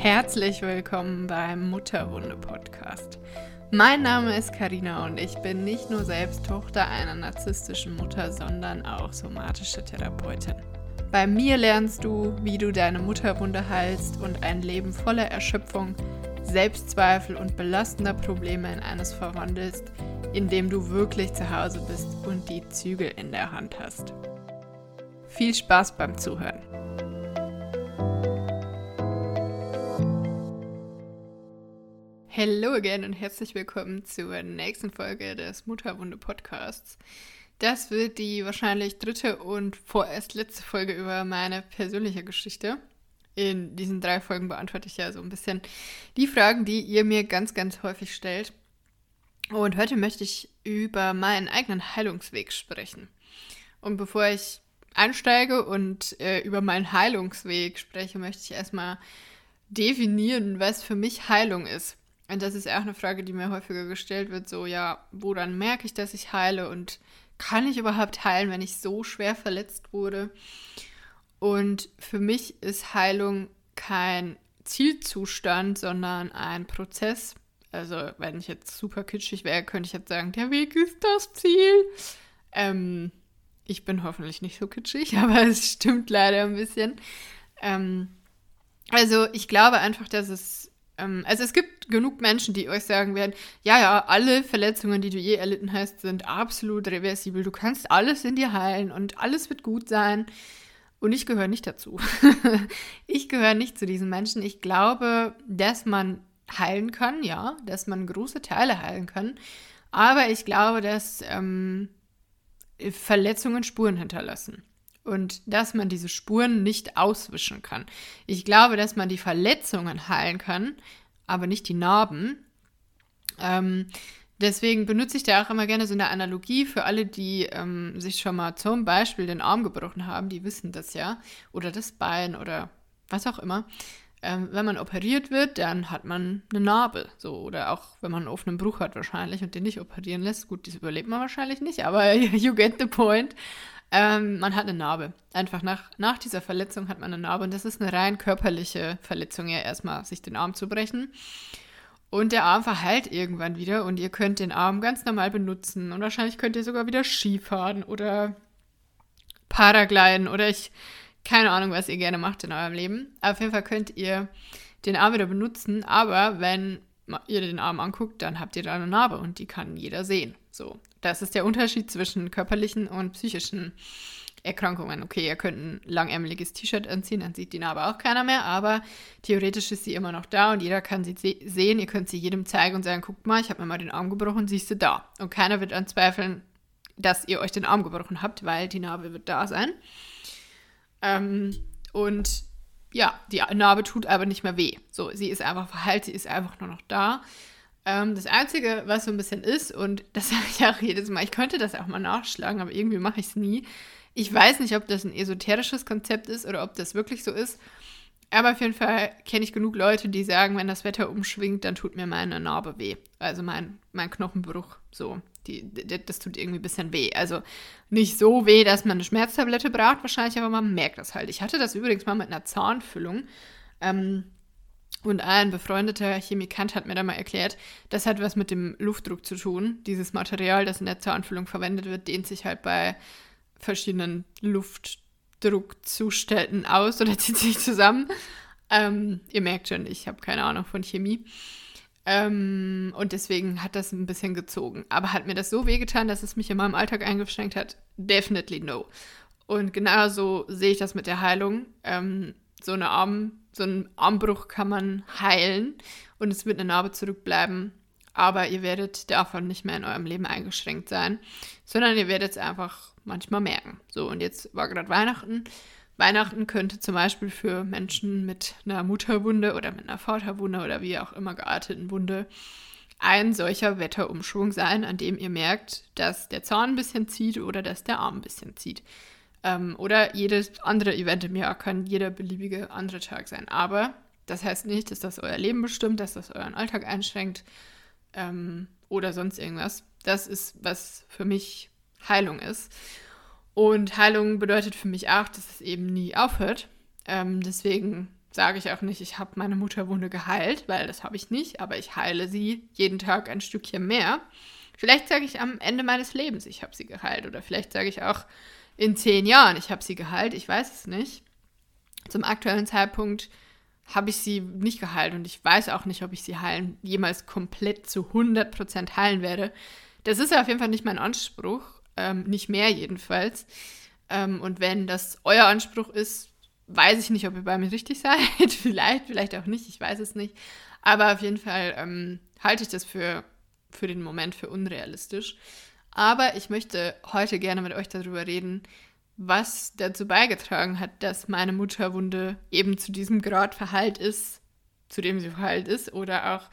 Herzlich willkommen beim Mutterwunde Podcast. Mein Name ist Karina und ich bin nicht nur selbst Tochter einer narzisstischen Mutter, sondern auch somatische Therapeutin. Bei mir lernst du, wie du deine Mutterwunde heilst und ein Leben voller Erschöpfung, Selbstzweifel und belastender Probleme in eines verwandelst, indem du wirklich zu Hause bist und die Zügel in der Hand hast. Viel Spaß beim Zuhören. Hello again und herzlich willkommen zur nächsten Folge des Mutterwunde Podcasts. Das wird die wahrscheinlich dritte und vorerst letzte Folge über meine persönliche Geschichte. In diesen drei Folgen beantworte ich ja so ein bisschen die Fragen, die ihr mir ganz, ganz häufig stellt. Und heute möchte ich über meinen eigenen Heilungsweg sprechen. Und bevor ich einsteige und äh, über meinen Heilungsweg spreche, möchte ich erstmal definieren, was für mich Heilung ist. Und das ist auch eine Frage, die mir häufiger gestellt wird, so ja, woran merke ich, dass ich heile und kann ich überhaupt heilen, wenn ich so schwer verletzt wurde? Und für mich ist Heilung kein Zielzustand, sondern ein Prozess. Also, wenn ich jetzt super kitschig wäre, könnte ich jetzt sagen, der Weg ist das Ziel. Ähm, ich bin hoffentlich nicht so kitschig, aber es stimmt leider ein bisschen. Ähm, also, ich glaube einfach, dass es ähm, also es gibt genug Menschen, die euch sagen werden, ja, ja, alle Verletzungen, die du je erlitten hast, sind absolut reversibel. Du kannst alles in dir heilen und alles wird gut sein. Und ich gehöre nicht dazu. ich gehöre nicht zu diesen Menschen. Ich glaube, dass man heilen kann, ja, dass man große Teile heilen kann. Aber ich glaube, dass ähm, Verletzungen Spuren hinterlassen und dass man diese Spuren nicht auswischen kann. Ich glaube, dass man die Verletzungen heilen kann, aber nicht die Narben. Ähm, deswegen benutze ich da auch immer gerne so eine Analogie für alle, die ähm, sich schon mal zum Beispiel den Arm gebrochen haben, die wissen das ja, oder das Bein oder was auch immer. Ähm, wenn man operiert wird, dann hat man eine Narbe. So, oder auch wenn man einen offenen Bruch hat wahrscheinlich und den nicht operieren lässt. Gut, das überlebt man wahrscheinlich nicht, aber you get the point. Ähm, man hat eine Narbe. Einfach nach, nach dieser Verletzung hat man eine Narbe. Und das ist eine rein körperliche Verletzung, ja, erstmal sich den Arm zu brechen. Und der Arm verheilt irgendwann wieder und ihr könnt den Arm ganz normal benutzen. Und wahrscheinlich könnt ihr sogar wieder Skifahren oder Paragliden oder ich, keine Ahnung, was ihr gerne macht in eurem Leben. Auf jeden Fall könnt ihr den Arm wieder benutzen. Aber wenn ihr den Arm anguckt, dann habt ihr da eine Narbe und die kann jeder sehen. So, das ist der Unterschied zwischen körperlichen und psychischen Erkrankungen. Okay, ihr könnt ein langärmeliges T-Shirt anziehen, dann sieht die Narbe auch keiner mehr, aber theoretisch ist sie immer noch da und jeder kann sie sehen. Ihr könnt sie jedem zeigen und sagen, guckt mal, ich habe mir mal den Arm gebrochen, siehst du da. Und keiner wird anzweifeln, dass ihr euch den Arm gebrochen habt, weil die Narbe wird da sein. Ähm, und ja, die Narbe tut aber nicht mehr weh. So, sie ist einfach verheilt, sie ist einfach nur noch da. Ähm, das Einzige, was so ein bisschen ist, und das sage ich auch jedes Mal, ich könnte das auch mal nachschlagen, aber irgendwie mache ich es nie. Ich weiß nicht, ob das ein esoterisches Konzept ist oder ob das wirklich so ist. Aber auf jeden Fall kenne ich genug Leute, die sagen, wenn das Wetter umschwingt, dann tut mir meine Narbe weh. Also mein, mein Knochenbruch. So, die, die, das tut irgendwie ein bisschen weh. Also nicht so weh, dass man eine Schmerztablette braucht, wahrscheinlich, aber man merkt das halt. Ich hatte das übrigens mal mit einer Zahnfüllung. Ähm, und ein befreundeter Chemikant hat mir da mal erklärt, das hat was mit dem Luftdruck zu tun. Dieses Material, das in der Zahnfüllung verwendet wird, dehnt sich halt bei verschiedenen Luftdruckzuständen aus oder zieht sich zusammen. Ähm, ihr merkt schon, ich habe keine Ahnung von Chemie. Ähm, und deswegen hat das ein bisschen gezogen. Aber hat mir das so wehgetan, dass es mich in meinem Alltag eingeschränkt hat? Definitely no. Und genauso sehe ich das mit der Heilung. Ähm, so eine Arm, so einen Armbruch kann man heilen und es wird eine Narbe zurückbleiben. Aber ihr werdet davon nicht mehr in eurem Leben eingeschränkt sein, sondern ihr werdet es einfach manchmal merken. So, und jetzt war gerade Weihnachten. Weihnachten könnte zum Beispiel für Menschen mit einer Mutterwunde oder mit einer Vaterwunde oder wie auch immer gearteten Wunde ein solcher Wetterumschwung sein, an dem ihr merkt, dass der Zahn ein bisschen zieht oder dass der Arm ein bisschen zieht. Ähm, oder jedes andere Event im Jahr kann jeder beliebige andere Tag sein. Aber das heißt nicht, dass das euer Leben bestimmt, dass das euren Alltag einschränkt ähm, oder sonst irgendwas. Das ist, was für mich Heilung ist. Und Heilung bedeutet für mich auch, dass es eben nie aufhört. Ähm, deswegen sage ich auch nicht, ich habe meine Mutterwunde geheilt, weil das habe ich nicht, aber ich heile sie jeden Tag ein Stückchen mehr. Vielleicht sage ich am Ende meines Lebens, ich habe sie geheilt. Oder vielleicht sage ich auch in zehn Jahren, ich habe sie geheilt. Ich weiß es nicht. Zum aktuellen Zeitpunkt habe ich sie nicht geheilt und ich weiß auch nicht, ob ich sie heilen, jemals komplett zu 100% heilen werde. Das ist ja auf jeden Fall nicht mein Anspruch, ähm, nicht mehr jedenfalls. Ähm, und wenn das euer Anspruch ist, weiß ich nicht, ob ihr bei mir richtig seid. vielleicht, vielleicht auch nicht, ich weiß es nicht. Aber auf jeden Fall ähm, halte ich das für, für den Moment für unrealistisch. Aber ich möchte heute gerne mit euch darüber reden, was dazu beigetragen hat, dass meine Mutterwunde eben zu diesem Grad verheilt ist, zu dem sie verheilt ist, oder auch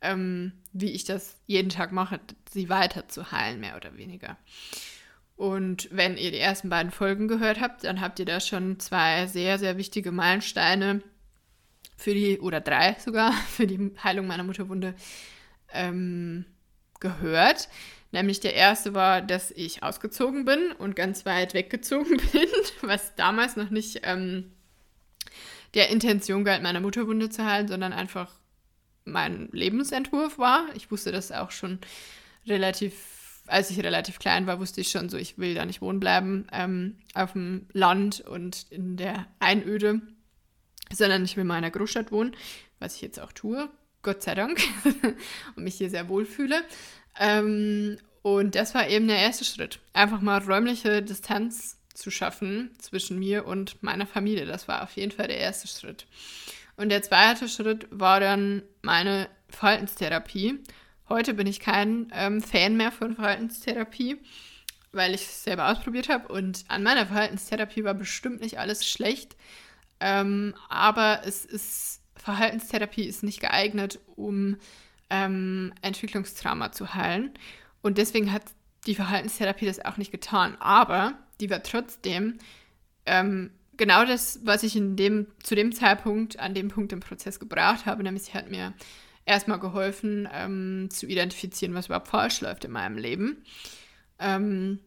ähm, wie ich das jeden Tag mache, sie weiter zu heilen, mehr oder weniger. Und wenn ihr die ersten beiden Folgen gehört habt, dann habt ihr da schon zwei sehr, sehr wichtige Meilensteine für die, oder drei sogar, für die Heilung meiner Mutterwunde ähm, gehört. Nämlich der erste war, dass ich ausgezogen bin und ganz weit weggezogen bin, was damals noch nicht ähm, der Intention galt, meine Mutterwunde zu heilen, sondern einfach mein Lebensentwurf war. Ich wusste das auch schon relativ als ich relativ klein war, wusste ich schon so, ich will da nicht wohnen bleiben ähm, auf dem Land und in der Einöde, sondern ich will mal in einer Großstadt wohnen, was ich jetzt auch tue, Gott sei Dank, und mich hier sehr wohl fühle. Ähm, und das war eben der erste Schritt, einfach mal räumliche Distanz zu schaffen zwischen mir und meiner Familie. Das war auf jeden Fall der erste Schritt. Und der zweite Schritt war dann meine Verhaltenstherapie. Heute bin ich kein ähm, Fan mehr von Verhaltenstherapie, weil ich es selber ausprobiert habe. Und an meiner Verhaltenstherapie war bestimmt nicht alles schlecht. Ähm, aber es ist, Verhaltenstherapie ist nicht geeignet, um ähm, Entwicklungstrauma zu heilen. Und deswegen hat die Verhaltenstherapie das auch nicht getan. Aber die war trotzdem ähm, genau das, was ich in dem, zu dem Zeitpunkt, an dem Punkt im Prozess gebraucht habe. Nämlich sie hat mir erstmal geholfen, ähm, zu identifizieren, was überhaupt falsch läuft in meinem Leben. Ähm,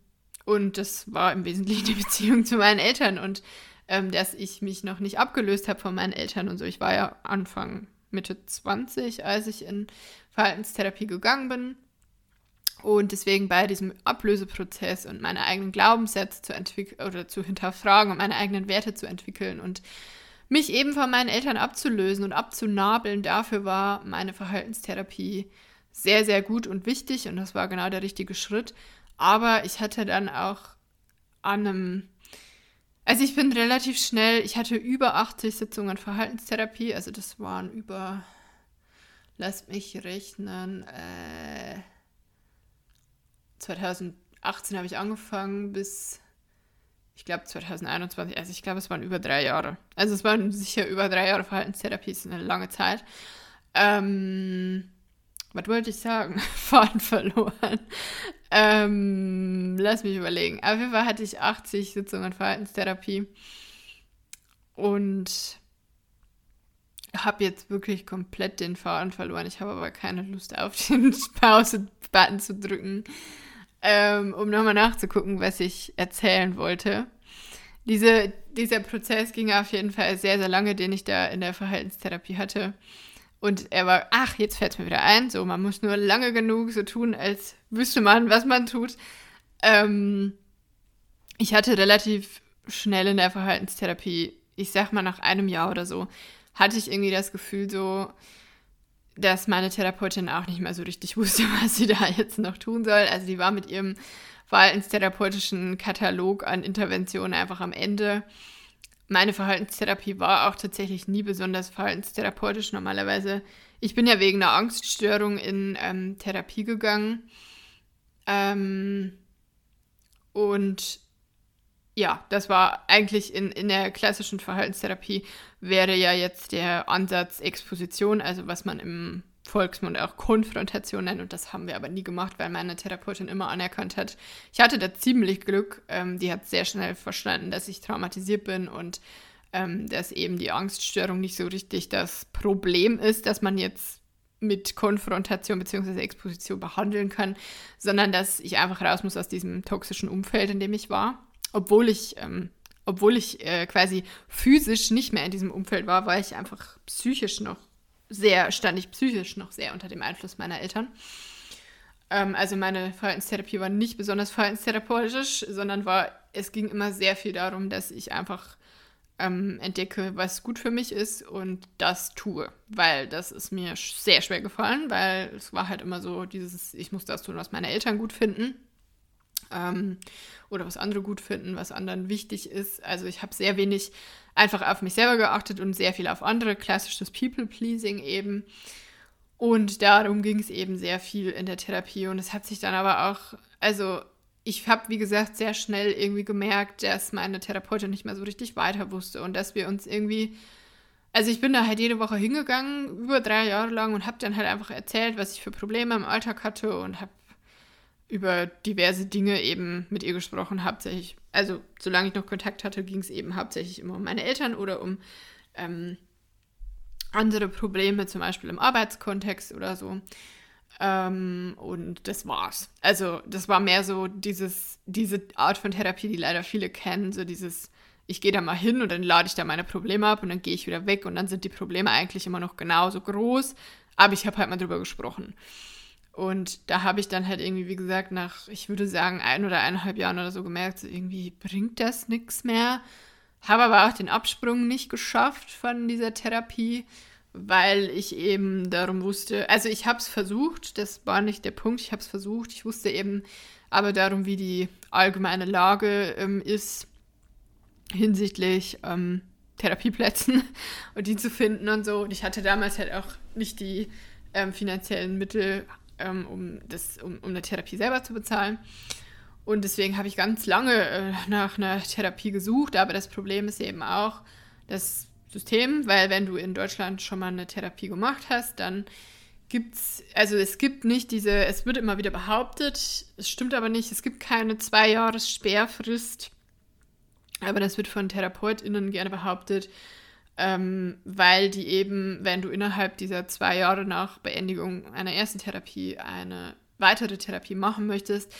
und das war im Wesentlichen die Beziehung zu meinen Eltern und ähm, dass ich mich noch nicht abgelöst habe von meinen Eltern und so. Ich war ja Anfang, Mitte 20, als ich in Verhaltenstherapie gegangen bin. Und deswegen bei diesem Ablöseprozess und meine eigenen Glaubenssätze zu entwickeln oder zu hinterfragen und meine eigenen Werte zu entwickeln und mich eben von meinen Eltern abzulösen und abzunabeln. Dafür war meine Verhaltenstherapie sehr, sehr gut und wichtig und das war genau der richtige Schritt. Aber ich hatte dann auch an einem, also ich bin relativ schnell, ich hatte über 80 Sitzungen Verhaltenstherapie, also das waren über, lass mich rechnen, äh, 2018 habe ich angefangen bis ich glaube 2021, also ich glaube, es waren über drei Jahre. Also es waren sicher über drei Jahre Verhaltenstherapie, ist eine lange Zeit. Ähm, was wollte ich sagen? Faden verloren. Ähm, lass mich überlegen. Auf jeden Fall hatte ich 80 Sitzungen Verhaltenstherapie und habe jetzt wirklich komplett den Faden verloren. Ich habe aber keine Lust auf den Pause-Button zu drücken ähm, um nochmal nachzugucken, was ich erzählen wollte. Diese, dieser Prozess ging auf jeden Fall sehr, sehr lange, den ich da in der Verhaltenstherapie hatte. Und er war, ach, jetzt fällt es mir wieder ein, so, man muss nur lange genug so tun, als wüsste man, was man tut. Ähm, ich hatte relativ schnell in der Verhaltenstherapie, ich sag mal nach einem Jahr oder so, hatte ich irgendwie das Gefühl so, dass meine Therapeutin auch nicht mehr so richtig wusste, was sie da jetzt noch tun soll. Also die war mit ihrem verhaltenstherapeutischen Katalog an Interventionen einfach am Ende. Meine Verhaltenstherapie war auch tatsächlich nie besonders verhaltenstherapeutisch. Normalerweise, ich bin ja wegen einer Angststörung in ähm, Therapie gegangen. Ähm, und ja, das war eigentlich in, in der klassischen Verhaltenstherapie wäre ja jetzt der Ansatz Exposition, also was man im Volksmund auch Konfrontation nennt. Und das haben wir aber nie gemacht, weil meine Therapeutin immer anerkannt hat. Ich hatte da ziemlich Glück. Ähm, die hat sehr schnell verstanden, dass ich traumatisiert bin und ähm, dass eben die Angststörung nicht so richtig das Problem ist, dass man jetzt mit Konfrontation bzw. Exposition behandeln kann, sondern dass ich einfach raus muss aus diesem toxischen Umfeld, in dem ich war obwohl ich ähm, obwohl ich äh, quasi physisch nicht mehr in diesem Umfeld war, war ich einfach psychisch noch sehr, stand ich psychisch noch sehr unter dem Einfluss meiner Eltern. Ähm, also meine Verhaltenstherapie war nicht besonders verhaltenstherapeutisch, sondern war, es ging immer sehr viel darum, dass ich einfach ähm, entdecke, was gut für mich ist und das tue. Weil das ist mir sehr schwer gefallen, weil es war halt immer so dieses, ich muss das tun, was meine Eltern gut finden. Ähm, oder was andere gut finden, was anderen wichtig ist. Also ich habe sehr wenig einfach auf mich selber geachtet und sehr viel auf andere, klassisches People-Pleasing eben. Und darum ging es eben sehr viel in der Therapie. Und es hat sich dann aber auch, also ich habe, wie gesagt, sehr schnell irgendwie gemerkt, dass meine Therapeutin nicht mehr so richtig weiter wusste und dass wir uns irgendwie, also ich bin da halt jede Woche hingegangen, über drei Jahre lang und habe dann halt einfach erzählt, was ich für Probleme im Alltag hatte und habe über diverse Dinge eben mit ihr gesprochen, hauptsächlich, also solange ich noch Kontakt hatte, ging es eben hauptsächlich immer um meine Eltern oder um ähm, andere Probleme, zum Beispiel im Arbeitskontext oder so. Ähm, und das war's. Also, das war mehr so dieses, diese Art von Therapie, die leider viele kennen, so dieses, ich gehe da mal hin und dann lade ich da meine Probleme ab und dann gehe ich wieder weg und dann sind die Probleme eigentlich immer noch genauso groß, aber ich habe halt mal drüber gesprochen. Und da habe ich dann halt irgendwie, wie gesagt, nach, ich würde sagen, ein oder eineinhalb Jahren oder so gemerkt, so irgendwie bringt das nichts mehr. Habe aber auch den Absprung nicht geschafft von dieser Therapie weil ich eben darum wusste, also ich habe es versucht, das war nicht der Punkt, ich habe es versucht, ich wusste eben aber darum, wie die allgemeine Lage ähm, ist hinsichtlich ähm, Therapieplätzen und die zu finden und so. Und ich hatte damals halt auch nicht die ähm, finanziellen Mittel, ähm, um, das, um, um eine Therapie selber zu bezahlen. Und deswegen habe ich ganz lange äh, nach einer Therapie gesucht, aber das Problem ist eben auch, dass System, weil wenn du in Deutschland schon mal eine Therapie gemacht hast, dann gibt es, also es gibt nicht diese, es wird immer wieder behauptet, es stimmt aber nicht, es gibt keine zwei Jahres Sperrfrist, aber das wird von TherapeutInnen gerne behauptet, ähm, weil die eben, wenn du innerhalb dieser zwei Jahre nach Beendigung einer ersten Therapie eine weitere Therapie machen möchtest,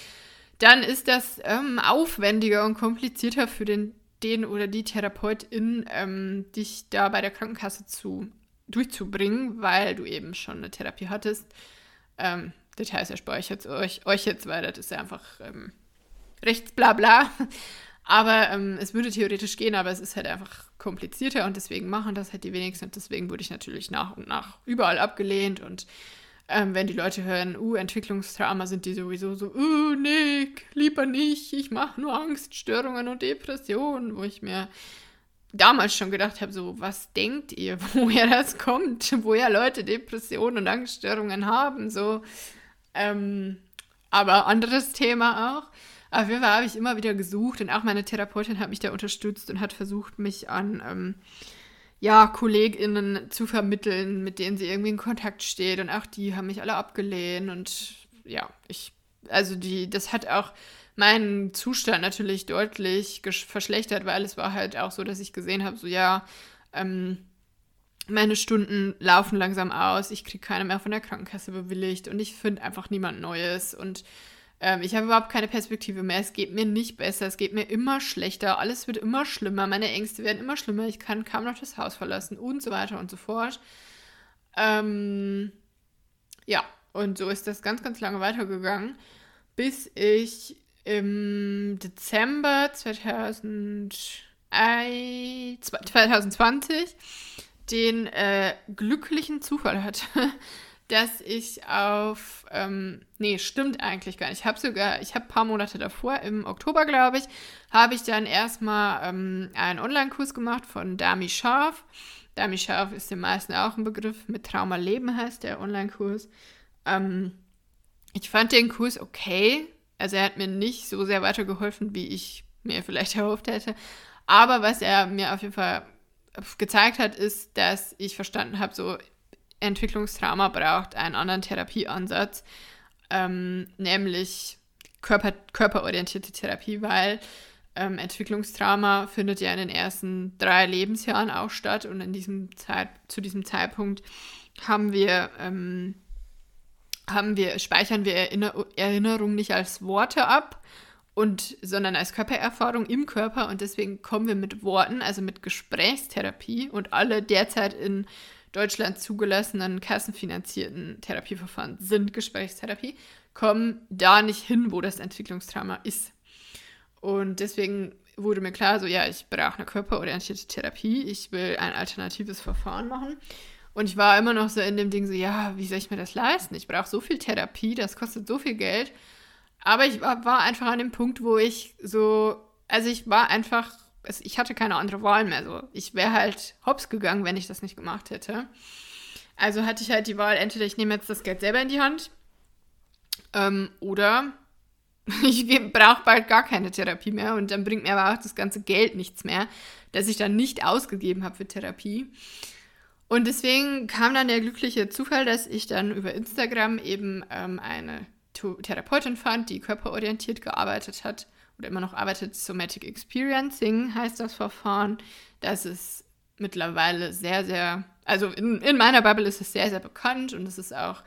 dann ist das ähm, aufwendiger und komplizierter für den den oder die Therapeutin ähm, dich da bei der Krankenkasse zu durchzubringen, weil du eben schon eine Therapie hattest. Ähm, Details erspare ich jetzt euch, euch jetzt, weil das ist ja einfach ähm, rechts bla bla. Aber ähm, es würde theoretisch gehen, aber es ist halt einfach komplizierter und deswegen machen das halt die wenigsten und deswegen wurde ich natürlich nach und nach überall abgelehnt und ähm, wenn die Leute hören, uh, Entwicklungstrauma, sind die sowieso so, uh, Nick, lieber nicht, ich mache nur Angststörungen und Depressionen, wo ich mir damals schon gedacht habe, so, was denkt ihr, woher das kommt, woher Leute Depressionen und Angststörungen haben, so. Ähm, aber anderes Thema auch. Auf jeden Fall habe ich immer wieder gesucht und auch meine Therapeutin hat mich da unterstützt und hat versucht, mich an ähm, ja, KollegInnen zu vermitteln, mit denen sie irgendwie in Kontakt steht. Und auch die haben mich alle abgelehnt. Und ja, ich, also die, das hat auch meinen Zustand natürlich deutlich verschlechtert, weil es war halt auch so, dass ich gesehen habe, so ja, ähm, meine Stunden laufen langsam aus, ich kriege keine mehr von der Krankenkasse bewilligt und ich finde einfach niemand Neues und ähm, ich habe überhaupt keine Perspektive mehr. Es geht mir nicht besser. Es geht mir immer schlechter. Alles wird immer schlimmer. Meine Ängste werden immer schlimmer. Ich kann kaum noch das Haus verlassen und so weiter und so fort. Ähm, ja, und so ist das ganz, ganz lange weitergegangen, bis ich im Dezember 2000, 2020 den äh, glücklichen Zufall hatte, dass ich auf, ähm, nee, stimmt eigentlich gar nicht. Ich habe sogar, ich habe ein paar Monate davor, im Oktober, glaube ich, habe ich dann erstmal ähm, einen Online-Kurs gemacht von Dami Scharf. Dami Scharf ist den meisten auch ein Begriff. Mit Trauma Leben heißt der Online-Kurs. Ähm, ich fand den Kurs okay. Also er hat mir nicht so sehr weitergeholfen, wie ich mir vielleicht erhofft hätte. Aber was er mir auf jeden Fall gezeigt hat, ist, dass ich verstanden habe, so Entwicklungstrauma braucht einen anderen Therapieansatz, ähm, nämlich Körper, körperorientierte Therapie, weil ähm, Entwicklungstrauma findet ja in den ersten drei Lebensjahren auch statt und in diesem Zeit, zu diesem Zeitpunkt haben wir, ähm, haben wir, speichern wir Erinner Erinnerungen nicht als Worte ab und sondern als Körpererfahrung im Körper und deswegen kommen wir mit Worten, also mit Gesprächstherapie und alle derzeit in Deutschland zugelassenen kassenfinanzierten Therapieverfahren sind Gesprächstherapie, kommen da nicht hin, wo das Entwicklungstrauma ist. Und deswegen wurde mir klar, so ja, ich brauche eine körperorientierte Therapie, ich will ein alternatives Verfahren machen. Und ich war immer noch so in dem Ding so, ja, wie soll ich mir das leisten? Ich brauche so viel Therapie, das kostet so viel Geld. Aber ich war, einfach an dem Punkt, wo ich so, also ich war einfach, ich hatte keine andere Wahl mehr so. Ich wäre halt hops gegangen, wenn ich das nicht gemacht hätte. Also hatte ich halt die Wahl, entweder ich nehme jetzt das Geld selber in die Hand ähm, oder ich brauche bald gar keine Therapie mehr und dann bringt mir aber auch das ganze Geld nichts mehr, das ich dann nicht ausgegeben habe für Therapie. Und deswegen kam dann der glückliche Zufall, dass ich dann über Instagram eben ähm, eine Therapeutin fand, die körperorientiert gearbeitet hat oder immer noch arbeitet. Somatic Experiencing heißt das Verfahren. Das ist mittlerweile sehr, sehr, also in, in meiner Bubble ist es sehr, sehr bekannt und es ist auch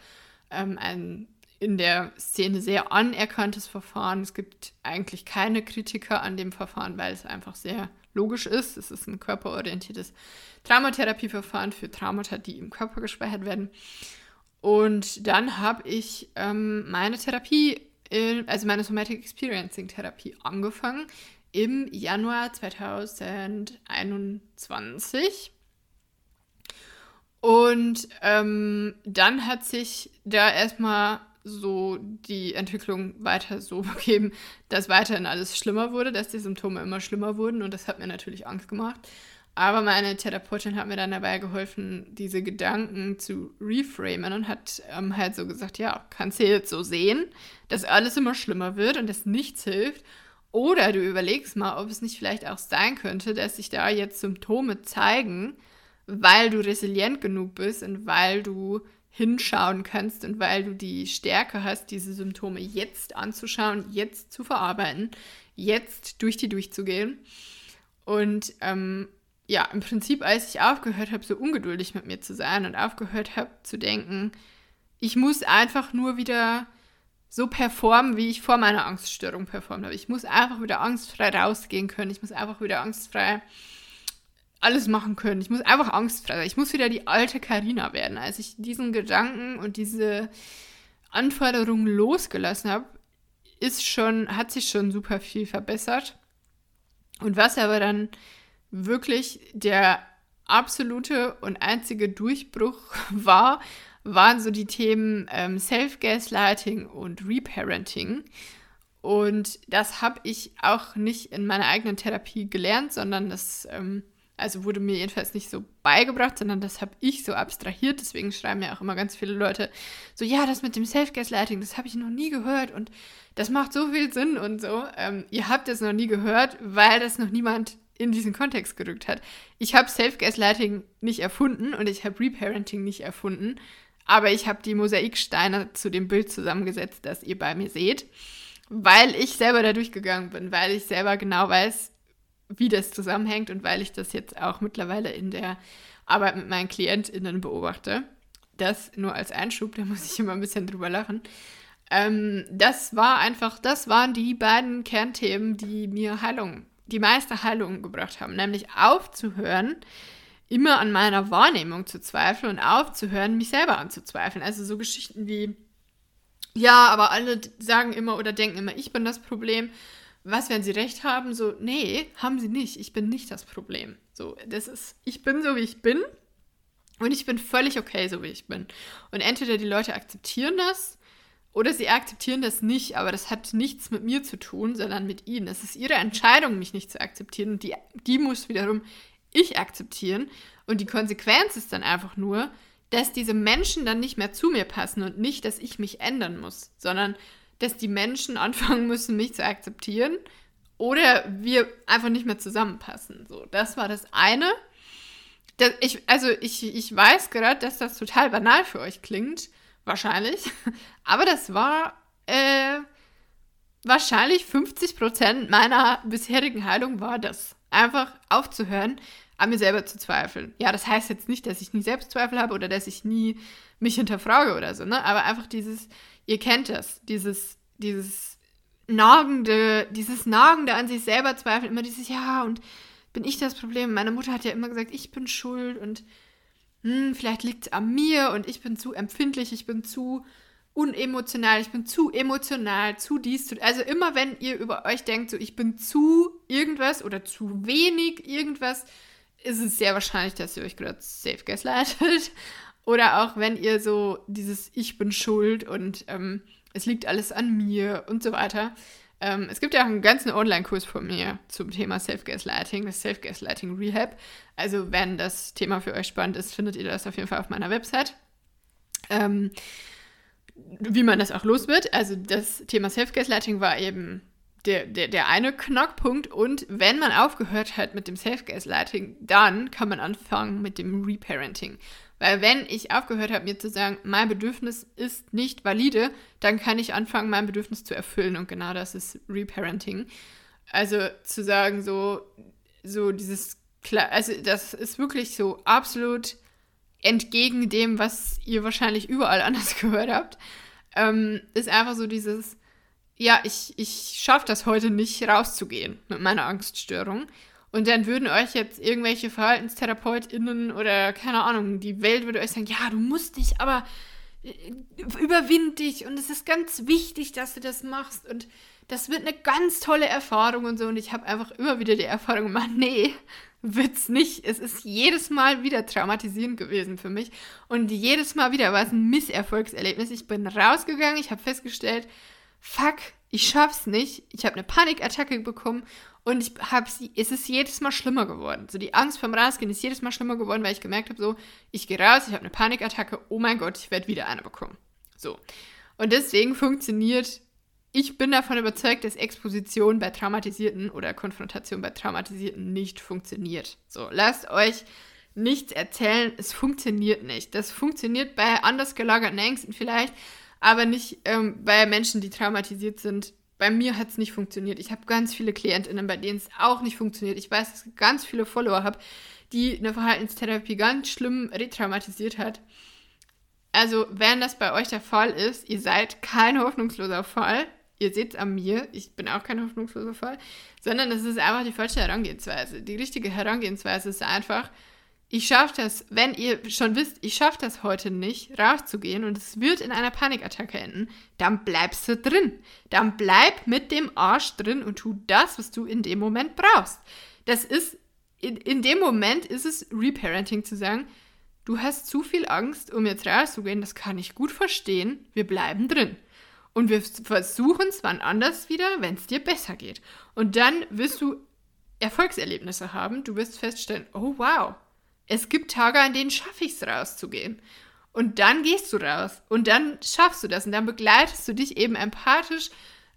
ähm, ein in der Szene sehr anerkanntes Verfahren. Es gibt eigentlich keine Kritiker an dem Verfahren, weil es einfach sehr logisch ist. Es ist ein körperorientiertes Traumatherapieverfahren für Traumata, die im Körper gespeichert werden. Und dann habe ich ähm, meine Therapie, in, also meine Somatic Experiencing Therapie angefangen im Januar 2021. Und ähm, dann hat sich da erstmal so die Entwicklung weiter so begeben, dass weiterhin alles schlimmer wurde, dass die Symptome immer schlimmer wurden und das hat mir natürlich Angst gemacht. Aber meine Therapeutin hat mir dann dabei geholfen, diese Gedanken zu reframen und hat ähm, halt so gesagt, ja, kannst du jetzt so sehen, dass alles immer schlimmer wird und dass nichts hilft. Oder du überlegst mal, ob es nicht vielleicht auch sein könnte, dass sich da jetzt Symptome zeigen, weil du resilient genug bist und weil du hinschauen kannst und weil du die Stärke hast, diese Symptome jetzt anzuschauen, jetzt zu verarbeiten, jetzt durch die durchzugehen. Und ähm, ja, im Prinzip, als ich aufgehört habe, so ungeduldig mit mir zu sein und aufgehört habe zu denken, ich muss einfach nur wieder so performen, wie ich vor meiner Angststörung performt habe. Ich muss einfach wieder angstfrei rausgehen können. Ich muss einfach wieder angstfrei alles machen können. Ich muss einfach angstfrei sein. Ich muss wieder die alte Karina werden. Als ich diesen Gedanken und diese Anforderungen losgelassen habe, ist schon, hat sich schon super viel verbessert. Und was aber dann wirklich der absolute und einzige Durchbruch war, waren so die Themen ähm, Self-Gaslighting und Reparenting. Und das habe ich auch nicht in meiner eigenen Therapie gelernt, sondern das, ähm, also wurde mir jedenfalls nicht so beigebracht, sondern das habe ich so abstrahiert. Deswegen schreiben mir auch immer ganz viele Leute so, ja, das mit dem Self-Gaslighting, das habe ich noch nie gehört und das macht so viel Sinn und so. Ähm, ihr habt es noch nie gehört, weil das noch niemand in diesen Kontext gerückt hat. Ich habe Self-Gaslighting nicht erfunden und ich habe Reparenting nicht erfunden, aber ich habe die Mosaiksteine zu dem Bild zusammengesetzt, das ihr bei mir seht, weil ich selber da durchgegangen bin, weil ich selber genau weiß, wie das zusammenhängt und weil ich das jetzt auch mittlerweile in der Arbeit mit meinen KlientInnen beobachte. Das nur als Einschub, da muss ich immer ein bisschen drüber lachen. Ähm, das war einfach, das waren die beiden Kernthemen, die mir Heilung die meiste Heilung gebracht haben, nämlich aufzuhören, immer an meiner Wahrnehmung zu zweifeln und aufzuhören, mich selber anzuzweifeln. Also so Geschichten wie, ja, aber alle sagen immer oder denken immer, ich bin das Problem. Was, wenn sie recht haben? So, nee, haben sie nicht. Ich bin nicht das Problem. So, das ist, ich bin so, wie ich bin. Und ich bin völlig okay, so wie ich bin. Und entweder die Leute akzeptieren das oder sie akzeptieren das nicht, aber das hat nichts mit mir zu tun, sondern mit ihnen. Es ist ihre Entscheidung, mich nicht zu akzeptieren. Und die, die muss wiederum ich akzeptieren. Und die Konsequenz ist dann einfach nur, dass diese Menschen dann nicht mehr zu mir passen und nicht, dass ich mich ändern muss, sondern dass die Menschen anfangen müssen, mich zu akzeptieren oder wir einfach nicht mehr zusammenpassen. So, das war das eine. Das, ich, also ich, ich weiß gerade, dass das total banal für euch klingt, wahrscheinlich. Aber das war äh, wahrscheinlich 50 Prozent meiner bisherigen Heilung war das. Einfach aufzuhören, an mir selber zu zweifeln. Ja, das heißt jetzt nicht, dass ich nie Selbstzweifel habe oder dass ich nie mich hinterfrage oder so, ne? Aber einfach dieses, ihr kennt das, dieses, dieses nagende, dieses nagende an sich selber zweifeln, immer dieses, ja, und bin ich das Problem? Meine Mutter hat ja immer gesagt, ich bin schuld und hm, vielleicht liegt es an mir und ich bin zu empfindlich, ich bin zu unemotional, ich bin zu emotional, zu dies, zu, also immer wenn ihr über euch denkt, so ich bin zu irgendwas oder zu wenig irgendwas, ist es sehr wahrscheinlich, dass ihr euch gerade safe gaslightet. Oder auch wenn ihr so dieses Ich bin schuld und ähm, es liegt alles an mir und so weiter. Ähm, es gibt ja auch einen ganzen Online-Kurs von mir zum Thema Self-Gaslighting, das Self-Gaslighting Rehab. Also, wenn das Thema für euch spannend ist, findet ihr das auf jeden Fall auf meiner Website. Ähm, wie man das auch los wird. Also, das Thema Self-Gaslighting war eben der, der, der eine Knackpunkt. Und wenn man aufgehört hat mit dem Self-Gaslighting, dann kann man anfangen mit dem Reparenting. Weil wenn ich aufgehört habe, mir zu sagen, mein Bedürfnis ist nicht valide, dann kann ich anfangen, mein Bedürfnis zu erfüllen. Und genau das ist Reparenting. Also zu sagen, so, so dieses, also das ist wirklich so absolut entgegen dem, was ihr wahrscheinlich überall anders gehört habt, ähm, ist einfach so dieses, ja, ich, ich schaffe das heute nicht rauszugehen mit meiner Angststörung. Und dann würden euch jetzt irgendwelche VerhaltenstherapeutInnen oder keine Ahnung, die Welt würde euch sagen, ja, du musst dich, aber äh, überwind dich und es ist ganz wichtig, dass du das machst und das wird eine ganz tolle Erfahrung und so. Und ich habe einfach immer wieder die Erfahrung gemacht, nee, wird's nicht. Es ist jedes Mal wieder traumatisierend gewesen für mich. Und jedes Mal wieder war es ein Misserfolgserlebnis. Ich bin rausgegangen, ich habe festgestellt, fuck, ich schaff's nicht. Ich habe eine Panikattacke bekommen und ich habe sie, es ist jedes Mal schlimmer geworden. So die Angst vom Rausgehen ist jedes Mal schlimmer geworden, weil ich gemerkt habe, so, ich gehe raus, ich habe eine Panikattacke, oh mein Gott, ich werde wieder eine bekommen. So. Und deswegen funktioniert, ich bin davon überzeugt, dass Exposition bei Traumatisierten oder Konfrontation bei Traumatisierten nicht funktioniert. So, lasst euch nichts erzählen, es funktioniert nicht. Das funktioniert bei anders gelagerten Ängsten vielleicht, aber nicht ähm, bei Menschen, die traumatisiert sind bei mir hat es nicht funktioniert. Ich habe ganz viele KlientInnen, bei denen es auch nicht funktioniert. Ich weiß, dass ich ganz viele Follower habe, die eine Verhaltenstherapie ganz schlimm retraumatisiert hat. Also, wenn das bei euch der Fall ist, ihr seid kein hoffnungsloser Fall. Ihr seht es an mir, ich bin auch kein hoffnungsloser Fall, sondern es ist einfach die falsche Herangehensweise. Die richtige Herangehensweise ist einfach, ich schaffe das, wenn ihr schon wisst, ich schaffe das heute nicht, rauszugehen und es wird in einer Panikattacke enden, dann bleibst du drin. Dann bleib mit dem Arsch drin und tu das, was du in dem Moment brauchst. Das ist, in, in dem Moment ist es Reparenting zu sagen, du hast zu viel Angst, um jetzt rauszugehen, das kann ich gut verstehen, wir bleiben drin. Und wir versuchen es wann anders wieder, wenn es dir besser geht. Und dann wirst du Erfolgserlebnisse haben, du wirst feststellen, oh wow, es gibt Tage, an denen schaffe ich es rauszugehen. Und dann gehst du raus und dann schaffst du das und dann begleitest du dich eben empathisch,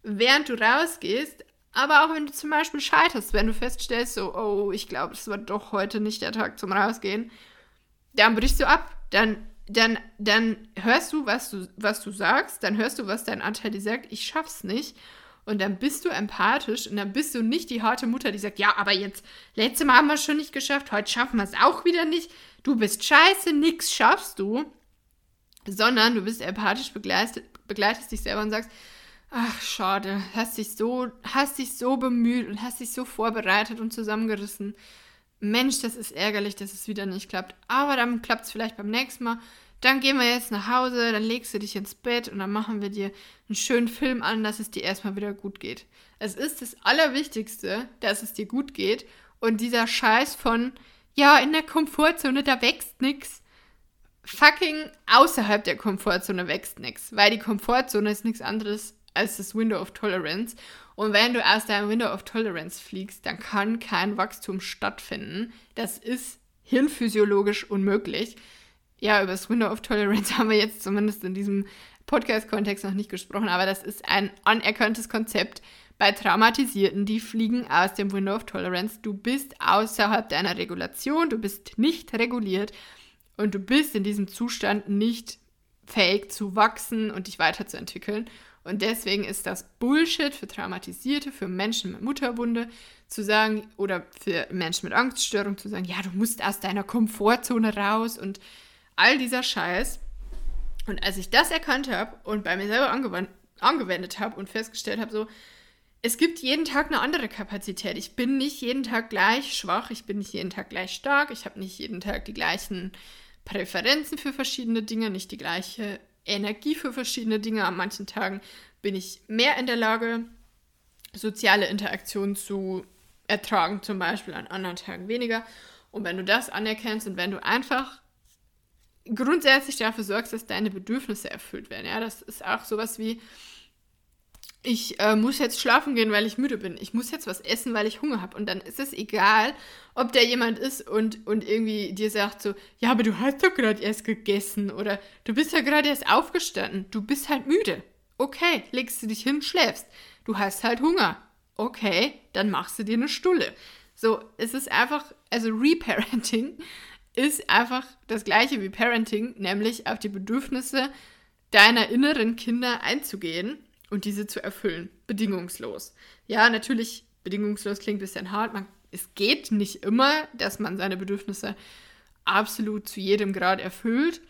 während du rausgehst. Aber auch wenn du zum Beispiel scheiterst, wenn du feststellst, so, oh, ich glaube, es war doch heute nicht der Tag zum Rausgehen, dann brichst du ab. Dann, dann, dann hörst du, was du, was du sagst, dann hörst du, was dein Anteil dir sagt, ich schaff's nicht. Und dann bist du empathisch und dann bist du nicht die harte Mutter, die sagt, ja, aber jetzt, letztes Mal haben wir es schon nicht geschafft, heute schaffen wir es auch wieder nicht. Du bist scheiße, nix schaffst du. Sondern du bist empathisch, begleitest, begleitest dich selber und sagst, ach, schade, hast dich so, hast dich so bemüht und hast dich so vorbereitet und zusammengerissen. Mensch, das ist ärgerlich, dass es wieder nicht klappt. Aber dann klappt es vielleicht beim nächsten Mal dann gehen wir jetzt nach Hause, dann legst du dich ins Bett und dann machen wir dir einen schönen Film an, dass es dir erstmal wieder gut geht. Es ist das Allerwichtigste, dass es dir gut geht und dieser Scheiß von, ja, in der Komfortzone, da wächst nichts. Fucking außerhalb der Komfortzone wächst nichts, weil die Komfortzone ist nichts anderes als das Window of Tolerance. Und wenn du aus deinem Window of Tolerance fliegst, dann kann kein Wachstum stattfinden. Das ist hirnphysiologisch unmöglich ja, über das Window of Tolerance haben wir jetzt zumindest in diesem Podcast-Kontext noch nicht gesprochen, aber das ist ein anerkanntes Konzept bei Traumatisierten, die fliegen aus dem Window of Tolerance. Du bist außerhalb deiner Regulation, du bist nicht reguliert und du bist in diesem Zustand nicht fähig zu wachsen und dich weiterzuentwickeln. Und deswegen ist das Bullshit für Traumatisierte, für Menschen mit Mutterwunde zu sagen oder für Menschen mit Angststörung zu sagen, ja, du musst aus deiner Komfortzone raus und all dieser Scheiß. Und als ich das erkannt habe und bei mir selber angewandt, angewendet habe und festgestellt habe, so, es gibt jeden Tag eine andere Kapazität. Ich bin nicht jeden Tag gleich schwach, ich bin nicht jeden Tag gleich stark, ich habe nicht jeden Tag die gleichen Präferenzen für verschiedene Dinge, nicht die gleiche Energie für verschiedene Dinge. An manchen Tagen bin ich mehr in der Lage, soziale Interaktion zu ertragen, zum Beispiel an anderen Tagen weniger. Und wenn du das anerkennst und wenn du einfach grundsätzlich dafür sorgst, dass deine Bedürfnisse erfüllt werden, ja, das ist auch sowas wie, ich äh, muss jetzt schlafen gehen, weil ich müde bin. Ich muss jetzt was essen, weil ich Hunger habe. Und dann ist es egal, ob der jemand ist und, und irgendwie dir sagt so, ja, aber du hast doch gerade erst gegessen oder du bist ja gerade erst aufgestanden. Du bist halt müde. Okay, legst du dich hin, schläfst. Du hast halt Hunger. Okay, dann machst du dir eine Stulle. So, es ist einfach, also Reparenting ist einfach das gleiche wie Parenting, nämlich auf die Bedürfnisse deiner inneren Kinder einzugehen und diese zu erfüllen. Bedingungslos. Ja, natürlich, bedingungslos klingt ein bisschen hart. Man, es geht nicht immer, dass man seine Bedürfnisse absolut zu jedem Grad erfüllt,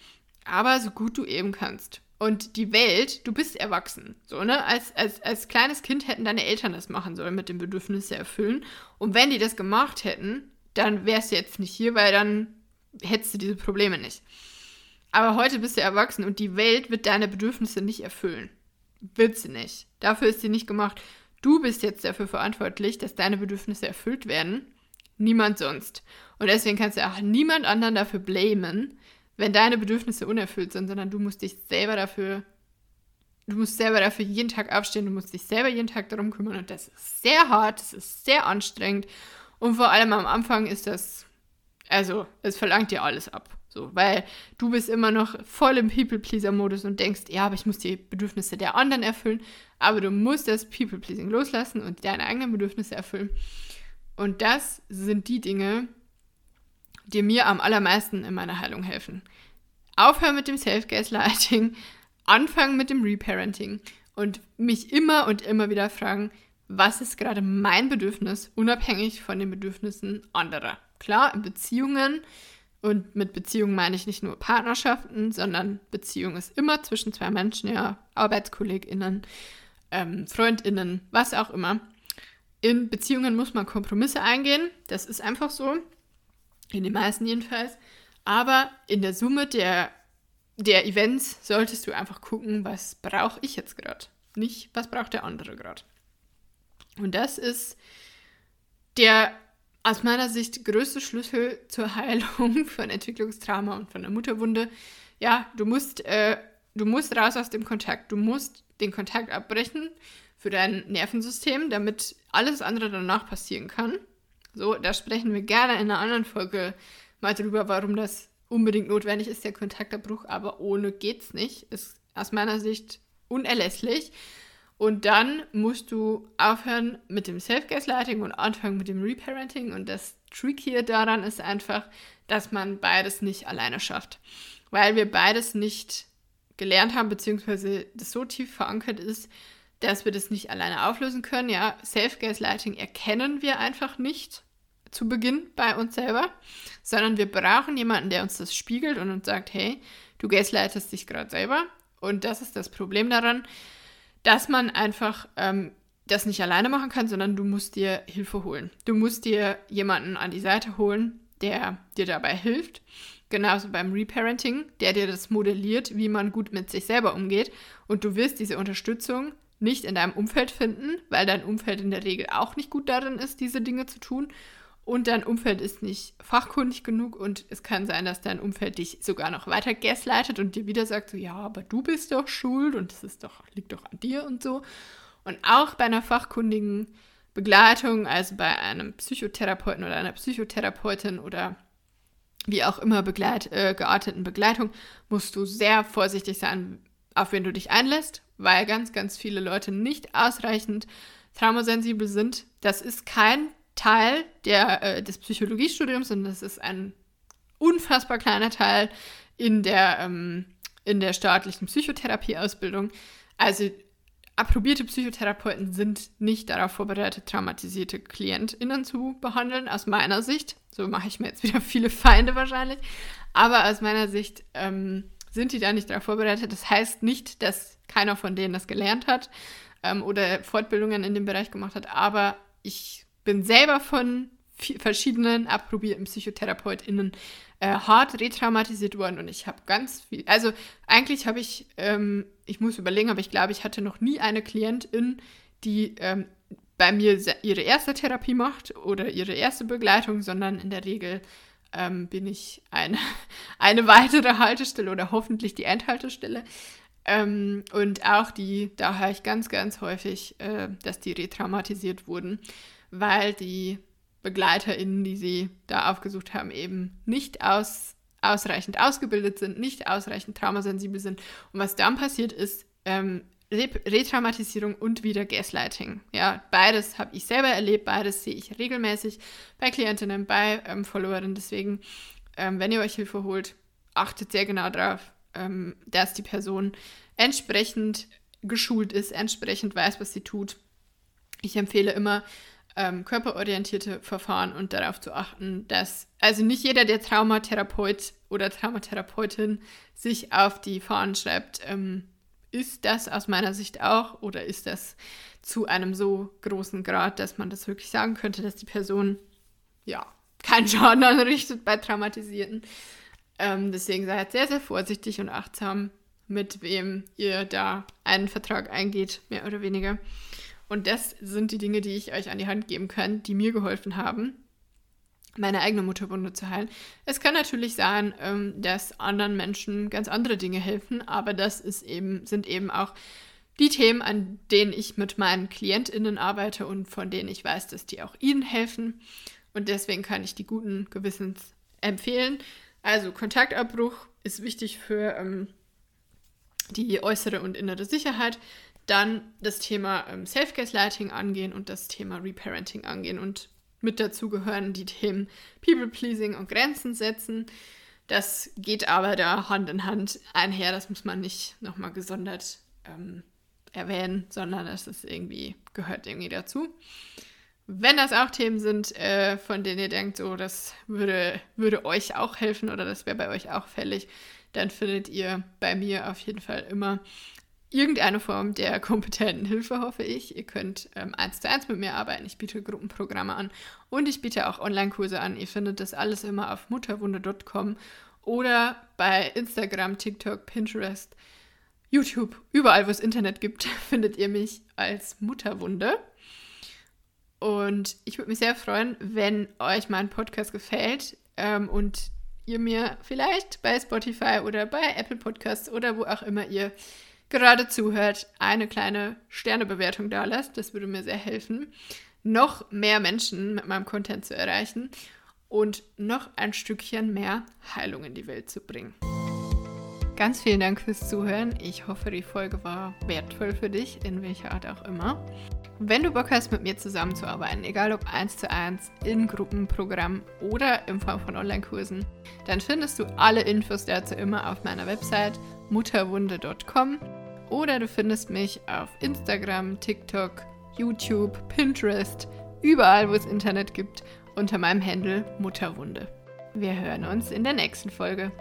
aber so gut du eben kannst. Und die Welt, du bist erwachsen. So, ne? Als, als, als kleines Kind hätten deine Eltern das machen sollen mit den Bedürfnissen erfüllen. Und wenn die das gemacht hätten, dann wärst du jetzt nicht hier, weil dann hättest du diese Probleme nicht. Aber heute bist du erwachsen und die Welt wird deine Bedürfnisse nicht erfüllen. Wird sie nicht. Dafür ist sie nicht gemacht. Du bist jetzt dafür verantwortlich, dass deine Bedürfnisse erfüllt werden. Niemand sonst. Und deswegen kannst du auch niemand anderen dafür blamen, wenn deine Bedürfnisse unerfüllt sind, sondern du musst dich selber dafür, du musst selber dafür jeden Tag aufstehen, du musst dich selber jeden Tag darum kümmern. Und das ist sehr hart, das ist sehr anstrengend. Und vor allem am Anfang ist das, also, es verlangt dir alles ab. So, weil du bist immer noch voll im People-Pleaser-Modus und denkst, ja, aber ich muss die Bedürfnisse der anderen erfüllen. Aber du musst das People-Pleasing loslassen und deine eigenen Bedürfnisse erfüllen. Und das sind die Dinge, die mir am allermeisten in meiner Heilung helfen. Aufhören mit dem Self-Gaslighting, anfangen mit dem Reparenting und mich immer und immer wieder fragen, was ist gerade mein Bedürfnis, unabhängig von den Bedürfnissen anderer. Klar, in Beziehungen und mit Beziehungen meine ich nicht nur Partnerschaften, sondern Beziehung ist immer zwischen zwei Menschen, ja, ArbeitskollegInnen, ähm, FreundInnen, was auch immer. In Beziehungen muss man Kompromisse eingehen, das ist einfach so, in den meisten jedenfalls. Aber in der Summe der, der Events solltest du einfach gucken, was brauche ich jetzt gerade, nicht was braucht der andere gerade. Und das ist der aus meiner Sicht größte Schlüssel zur Heilung von Entwicklungstrauma und von der Mutterwunde. Ja, du musst, äh, du musst raus aus dem Kontakt. Du musst den Kontakt abbrechen für dein Nervensystem, damit alles andere danach passieren kann. So, da sprechen wir gerne in einer anderen Folge mal drüber, warum das unbedingt notwendig ist, der Kontaktabbruch, aber ohne geht's nicht. Ist aus meiner Sicht unerlässlich. Und dann musst du aufhören mit dem Self-Gaslighting und anfangen mit dem Reparenting. Und das Trick hier daran ist einfach, dass man beides nicht alleine schafft. Weil wir beides nicht gelernt haben, beziehungsweise das so tief verankert ist, dass wir das nicht alleine auflösen können. Ja, Self-Gaslighting erkennen wir einfach nicht zu Beginn bei uns selber, sondern wir brauchen jemanden, der uns das spiegelt und uns sagt, hey, du gaslightest dich gerade selber. Und das ist das Problem daran dass man einfach ähm, das nicht alleine machen kann, sondern du musst dir Hilfe holen. Du musst dir jemanden an die Seite holen, der dir dabei hilft. Genauso beim Reparenting, der dir das modelliert, wie man gut mit sich selber umgeht. Und du wirst diese Unterstützung nicht in deinem Umfeld finden, weil dein Umfeld in der Regel auch nicht gut darin ist, diese Dinge zu tun und dein Umfeld ist nicht fachkundig genug und es kann sein, dass dein Umfeld dich sogar noch weiter gaslightet und dir wieder sagt so, ja, aber du bist doch schuld und es doch, liegt doch an dir und so. Und auch bei einer fachkundigen Begleitung, also bei einem Psychotherapeuten oder einer Psychotherapeutin oder wie auch immer begleit, äh, gearteten Begleitung, musst du sehr vorsichtig sein, auf wen du dich einlässt, weil ganz, ganz viele Leute nicht ausreichend traumasensibel sind. Das ist kein Teil der, äh, des Psychologiestudiums und das ist ein unfassbar kleiner Teil in der, ähm, in der staatlichen Psychotherapieausbildung. Also approbierte Psychotherapeuten sind nicht darauf vorbereitet, traumatisierte KlientInnen zu behandeln, aus meiner Sicht. So mache ich mir jetzt wieder viele Feinde wahrscheinlich. Aber aus meiner Sicht ähm, sind die da nicht darauf vorbereitet. Das heißt nicht, dass keiner von denen das gelernt hat ähm, oder Fortbildungen in dem Bereich gemacht hat, aber ich bin selber von verschiedenen approbierten PsychotherapeutInnen äh, hart retraumatisiert worden und ich habe ganz viel, also eigentlich habe ich, ähm, ich muss überlegen, aber ich glaube, ich hatte noch nie eine Klientin, die ähm, bei mir ihre erste Therapie macht oder ihre erste Begleitung, sondern in der Regel ähm, bin ich eine, eine weitere Haltestelle oder hoffentlich die Endhaltestelle. Ähm, und auch die, da höre ich ganz, ganz häufig, äh, dass die retraumatisiert wurden, weil die BegleiterInnen, die sie da aufgesucht haben, eben nicht aus, ausreichend ausgebildet sind, nicht ausreichend traumasensibel sind. Und was dann passiert ist, ähm, Retraumatisierung und wieder Gaslighting. Ja, beides habe ich selber erlebt, beides sehe ich regelmäßig bei Klientinnen, bei ähm, Followerinnen. Deswegen, ähm, wenn ihr euch Hilfe holt, achtet sehr genau darauf, ähm, dass die Person entsprechend geschult ist, entsprechend weiß, was sie tut. Ich empfehle immer ähm, körperorientierte Verfahren und darauf zu achten, dass also nicht jeder, der Traumatherapeut oder Traumatherapeutin sich auf die Fahnen schreibt, ähm, ist das aus meiner Sicht auch oder ist das zu einem so großen Grad, dass man das wirklich sagen könnte, dass die Person ja keinen Schaden anrichtet bei Traumatisierten. Ähm, deswegen seid sehr, sehr vorsichtig und achtsam, mit wem ihr da einen Vertrag eingeht, mehr oder weniger. Und das sind die Dinge, die ich euch an die Hand geben kann, die mir geholfen haben, meine eigene Mutterwunde zu heilen. Es kann natürlich sein, ähm, dass anderen Menschen ganz andere Dinge helfen, aber das ist eben, sind eben auch die Themen, an denen ich mit meinen KlientInnen arbeite und von denen ich weiß, dass die auch ihnen helfen. Und deswegen kann ich die guten Gewissens empfehlen. Also Kontaktabbruch ist wichtig für ähm, die äußere und innere Sicherheit. Dann das Thema ähm, Self-Gaslighting angehen und das Thema Reparenting angehen und mit dazu gehören die Themen People-Pleasing und Grenzen setzen. Das geht aber da Hand in Hand einher. Das muss man nicht nochmal gesondert ähm, erwähnen, sondern das ist irgendwie, gehört irgendwie dazu. Wenn das auch Themen sind, äh, von denen ihr denkt, so, das würde, würde euch auch helfen oder das wäre bei euch auch fällig, dann findet ihr bei mir auf jeden Fall immer irgendeine Form der kompetenten Hilfe, hoffe ich. Ihr könnt ähm, eins zu eins mit mir arbeiten. Ich biete Gruppenprogramme an und ich biete auch Online-Kurse an. Ihr findet das alles immer auf mutterwunde.com oder bei Instagram, TikTok, Pinterest, YouTube, überall, wo es Internet gibt, findet ihr mich als Mutterwunde. Und ich würde mich sehr freuen, wenn euch mein Podcast gefällt ähm, und ihr mir vielleicht bei Spotify oder bei Apple Podcasts oder wo auch immer ihr gerade zuhört, eine kleine Sternebewertung da lasst. Das würde mir sehr helfen, noch mehr Menschen mit meinem Content zu erreichen und noch ein Stückchen mehr Heilung in die Welt zu bringen. Ganz vielen Dank fürs Zuhören. Ich hoffe, die Folge war wertvoll für dich, in welcher Art auch immer. Wenn du Bock hast, mit mir zusammenzuarbeiten, egal ob eins zu eins, in Gruppenprogramm oder in Form von Online-Kursen, dann findest du alle Infos dazu immer auf meiner Website mutterwunde.com oder du findest mich auf Instagram, TikTok, YouTube, Pinterest, überall, wo es Internet gibt, unter meinem Handle Mutterwunde. Wir hören uns in der nächsten Folge.